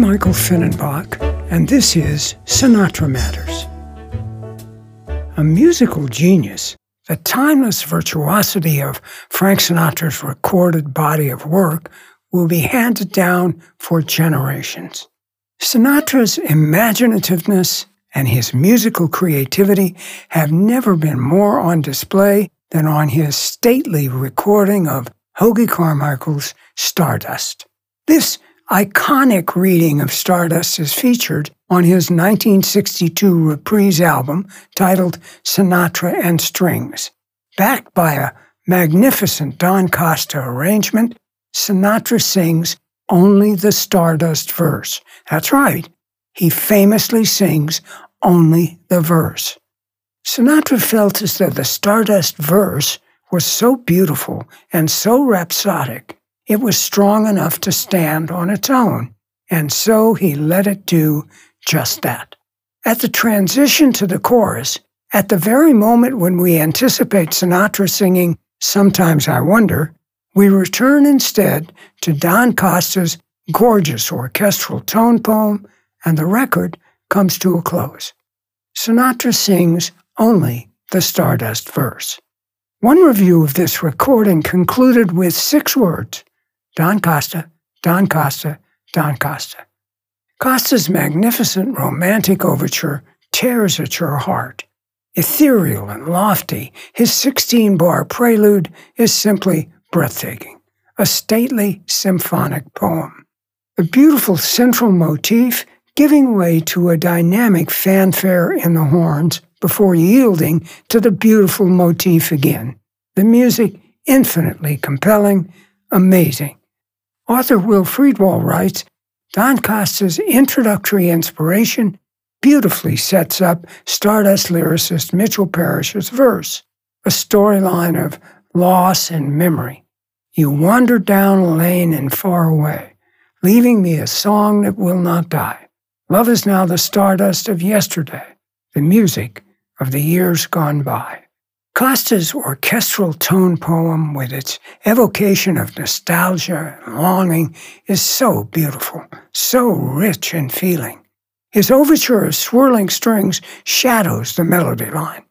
Michael Finnenbach, and this is Sinatra Matters. A musical genius, the timeless virtuosity of Frank Sinatra's recorded body of work will be handed down for generations. Sinatra's imaginativeness and his musical creativity have never been more on display than on his stately recording of Hoagy Carmichael's Stardust. This iconic reading of Stardust is featured on his 1962 reprise album titled Sinatra and Strings. Backed by a magnificent Don Costa arrangement, Sinatra sings only the Stardust verse. That's right, he famously sings only the verse. Sinatra felt as though the Stardust verse was so beautiful and so rhapsodic it was strong enough to stand on its own, and so he let it do just that. At the transition to the chorus, at the very moment when we anticipate Sinatra singing Sometimes I Wonder, we return instead to Don Costa's gorgeous orchestral tone poem, and the record comes to a close. Sinatra sings only the Stardust verse. One review of this recording concluded with six words Don Costa, Don Costa, Don Costa. Costa's magnificent romantic overture tears at your heart. Ethereal and lofty, his 16 bar prelude is simply breathtaking, a stately symphonic poem. A beautiful central motif giving way to a dynamic fanfare in the horns before yielding to the beautiful motif again. The music infinitely compelling, amazing, Author Will Friedwald writes Don Costa's introductory inspiration beautifully sets up Stardust lyricist Mitchell Parish's verse, a storyline of loss and memory. You wandered down a lane and far away, leaving me a song that will not die. Love is now the stardust of yesterday, the music of the years gone by. Costa's orchestral tone poem, with its evocation of nostalgia and longing, is so beautiful, so rich in feeling. His overture of swirling strings shadows the melody line.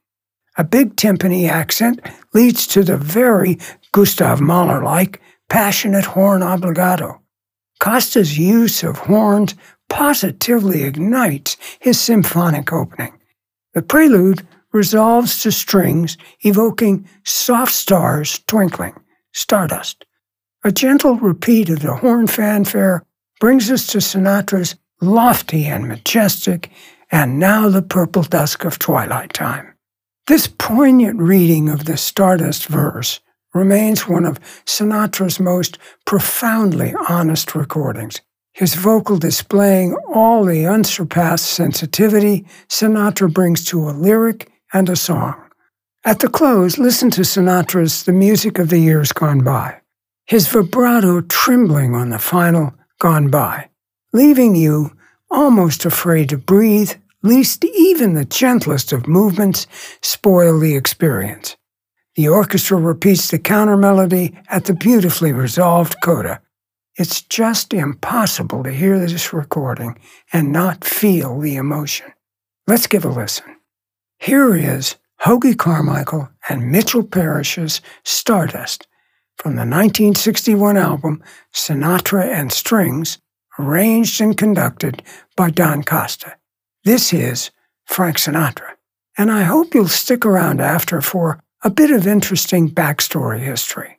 A big timpani accent leads to the very Gustav Mahler like passionate horn obbligato. Costa's use of horns positively ignites his symphonic opening. The prelude resolves to strings evoking soft stars twinkling, stardust. A gentle repeat of the horn fanfare brings us to Sinatra's lofty and majestic, and now the purple dusk of twilight time. This poignant reading of the Stardust verse remains one of Sinatra's most profoundly honest recordings, his vocal displaying all the unsurpassed sensitivity Sinatra brings to a lyric and a song. At the close, listen to Sinatra's The Music of the Years Gone By, his vibrato trembling on the final Gone By, leaving you almost afraid to breathe, lest even the gentlest of movements spoil the experience. The orchestra repeats the counter melody at the beautifully resolved coda. It's just impossible to hear this recording and not feel the emotion. Let's give a listen. Here is Hoagy Carmichael and Mitchell Parish's Stardust from the 1961 album Sinatra and Strings, arranged and conducted by Don Costa. This is Frank Sinatra, and I hope you'll stick around after for a bit of interesting backstory history.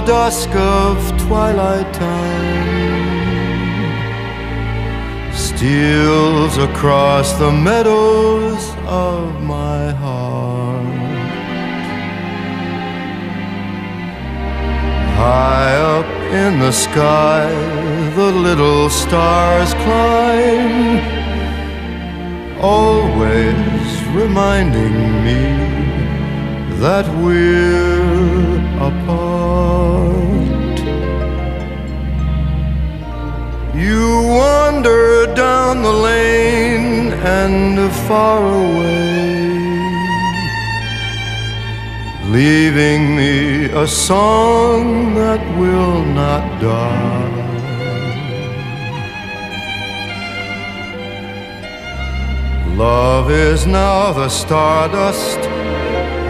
Dusk of twilight time steals across the meadows of my heart. High up in the sky, the little stars climb, always reminding me that we're apart. You wander down the lane and far away leaving me a song that will not die. Love is now the stardust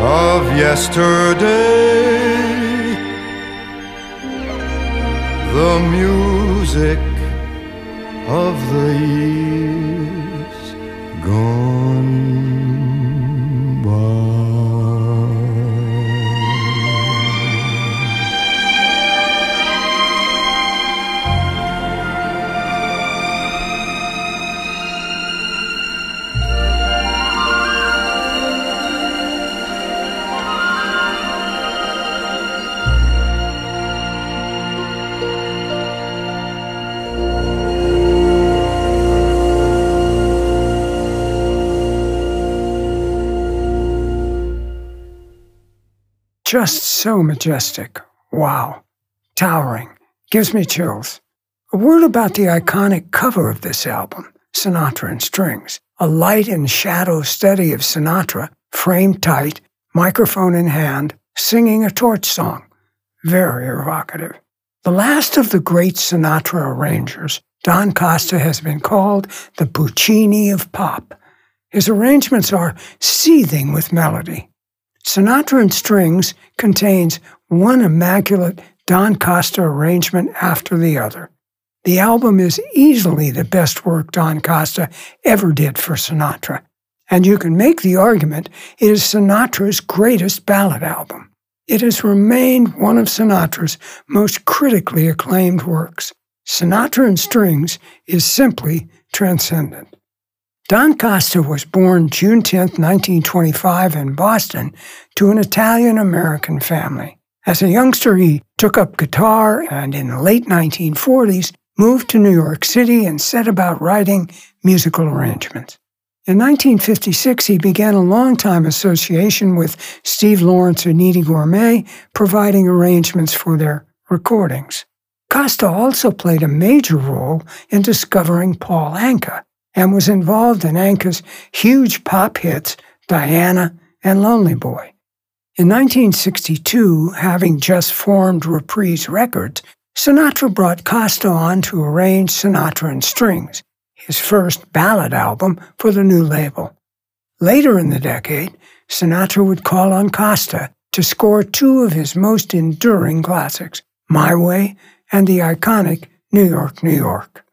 of yesterday, the music of the years gone. Just so majestic. Wow. Towering. Gives me chills. A word about the iconic cover of this album, Sinatra and Strings. A light and shadow study of Sinatra, framed tight, microphone in hand, singing a torch song. Very evocative. The last of the great Sinatra arrangers, Don Costa has been called the Puccini of pop. His arrangements are seething with melody, Sinatra and Strings contains one immaculate Don Costa arrangement after the other. The album is easily the best work Don Costa ever did for Sinatra, and you can make the argument it is Sinatra's greatest ballad album. It has remained one of Sinatra's most critically acclaimed works. Sinatra and Strings is simply transcendent. Don Costa was born June 10, 1925, in Boston to an Italian American family. As a youngster, he took up guitar and in the late 1940s moved to New York City and set about writing musical arrangements. In 1956, he began a long-time association with Steve Lawrence and Eydie Gormé, providing arrangements for their recordings. Costa also played a major role in discovering Paul Anka, and was involved in Anka's huge pop hits, Diana and Lonely Boy. In 1962, having just formed Reprise Records, Sinatra brought Costa on to arrange Sinatra and Strings, his first ballad album for the new label. Later in the decade, Sinatra would call on Costa to score two of his most enduring classics, My Way and the iconic New York, New York.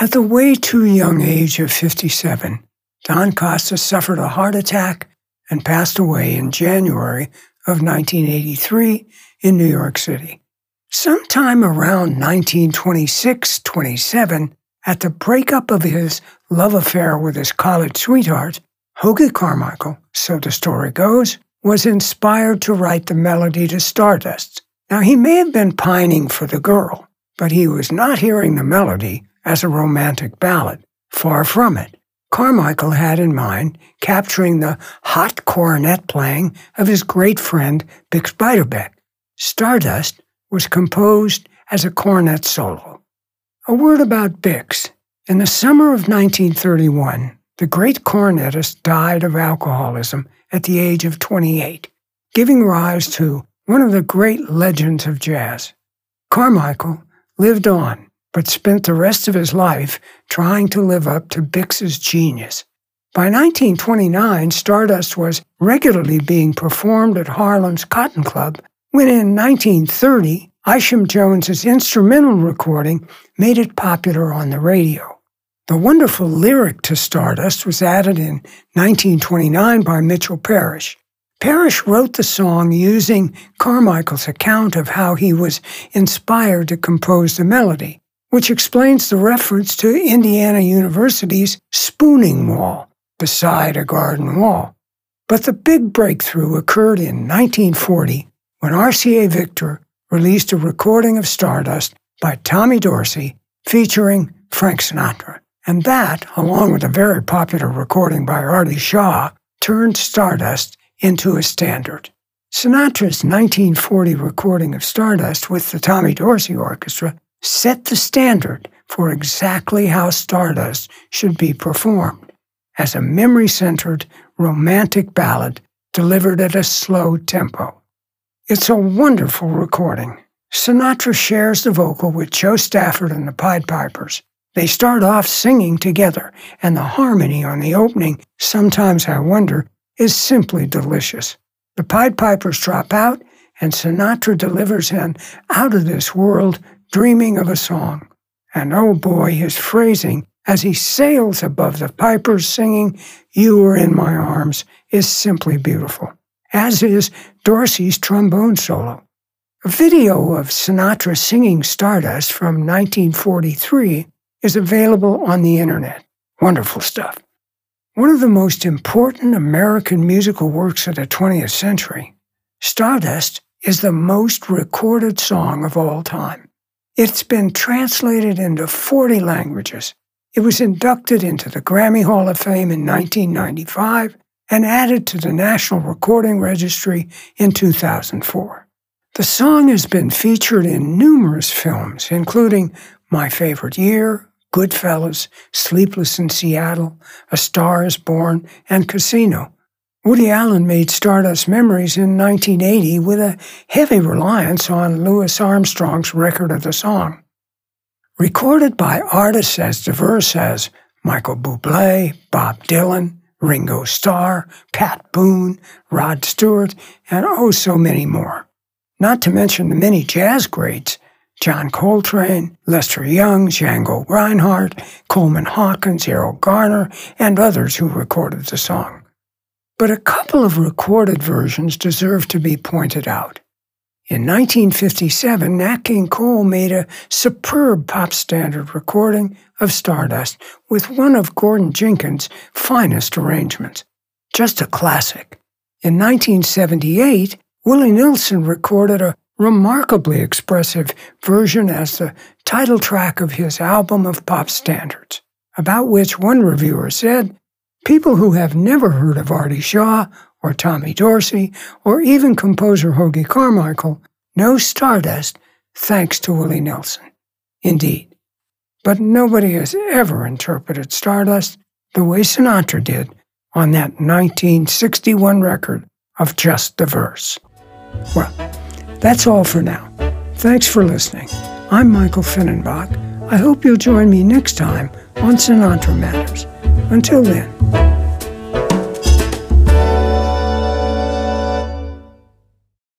At the way too young age of 57, Don Costa suffered a heart attack and passed away in January of 1983 in New York City. Sometime around 1926 27, at the breakup of his love affair with his college sweetheart, Hoagy Carmichael, so the story goes, was inspired to write the melody to Stardust. Now, he may have been pining for the girl, but he was not hearing the melody as a romantic ballad. Far from it. Carmichael had in mind capturing the hot cornet playing of his great friend Bix Beiderbecke. Stardust was composed as a cornet solo. A word about Bix. In the summer of 1931, the great cornetist died of alcoholism at the age of 28, giving rise to one of the great legends of jazz. Carmichael lived on but spent the rest of his life trying to live up to Bix's genius. By 1929, Stardust was regularly being performed at Harlem's Cotton Club, when in 1930, Isham Jones's instrumental recording made it popular on the radio. The wonderful lyric to Stardust was added in 1929 by Mitchell Parish. Parrish wrote the song using Carmichael's account of how he was inspired to compose the melody, which explains the reference to Indiana University's spooning wall beside a garden wall. But the big breakthrough occurred in 1940 when RCA Victor released a recording of Stardust by Tommy Dorsey featuring Frank Sinatra. And that, along with a very popular recording by Artie Shaw, turned Stardust into a standard. Sinatra's 1940 recording of Stardust with the Tommy Dorsey Orchestra set the standard for exactly how Stardust should be performed as a memory centered, romantic ballad delivered at a slow tempo. It's a wonderful recording. Sinatra shares the vocal with Jo Stafford and the Pied Pipers. They start off singing together, and the harmony on the opening, Sometimes I Wonder, is simply delicious. The Pied Pipers drop out, and Sinatra delivers an out of this world dreaming of a song. And oh boy, his phrasing as he sails above the pipers singing, You Were in My Arms, is simply beautiful, as is Dorsey's trombone solo. A video of Sinatra singing Stardust from 1943 is available on the internet. Wonderful stuff. One of the most important American musical works of the 20th century, Stardust is the most recorded song of all time. It's been translated into 40 languages. It was inducted into the Grammy Hall of Fame in 1995 and added to the National Recording Registry in 2004. The song has been featured in numerous films, including My Favorite Year, Goodfellas, Sleepless in Seattle, A Star is Born, and Casino. Woody Allen made Stardust Memories in 1980 with a heavy reliance on Louis Armstrong's record of the song. Recorded by artists as diverse as Michael Bublé, Bob Dylan, Ringo Starr, Pat Boone, Rod Stewart, and oh so many more. Not to mention the many jazz greats John Coltrane, Lester Young, Django Reinhardt, Coleman Hawkins, Erroll Garner, and others who recorded the song. But a couple of recorded versions deserve to be pointed out. In 1957, Nat King Cole made a superb pop standard recording of Stardust with one of Gordon Jenkins' finest arrangements. Just a classic. In 1978, Willie Nelson recorded a remarkably expressive version as the title track of his album of pop standards, about which one reviewer said, People who have never heard of Artie Shaw or Tommy Dorsey or even composer Hoagy Carmichael know Stardust thanks to Willie Nelson. Indeed. But nobody has ever interpreted Stardust the way Sinatra did on that 1961 record of Just the Verse. Well, that's all for now. Thanks for listening. I'm Michael Finnenbach. I hope you'll join me next time on Sinatra Matters. Until then.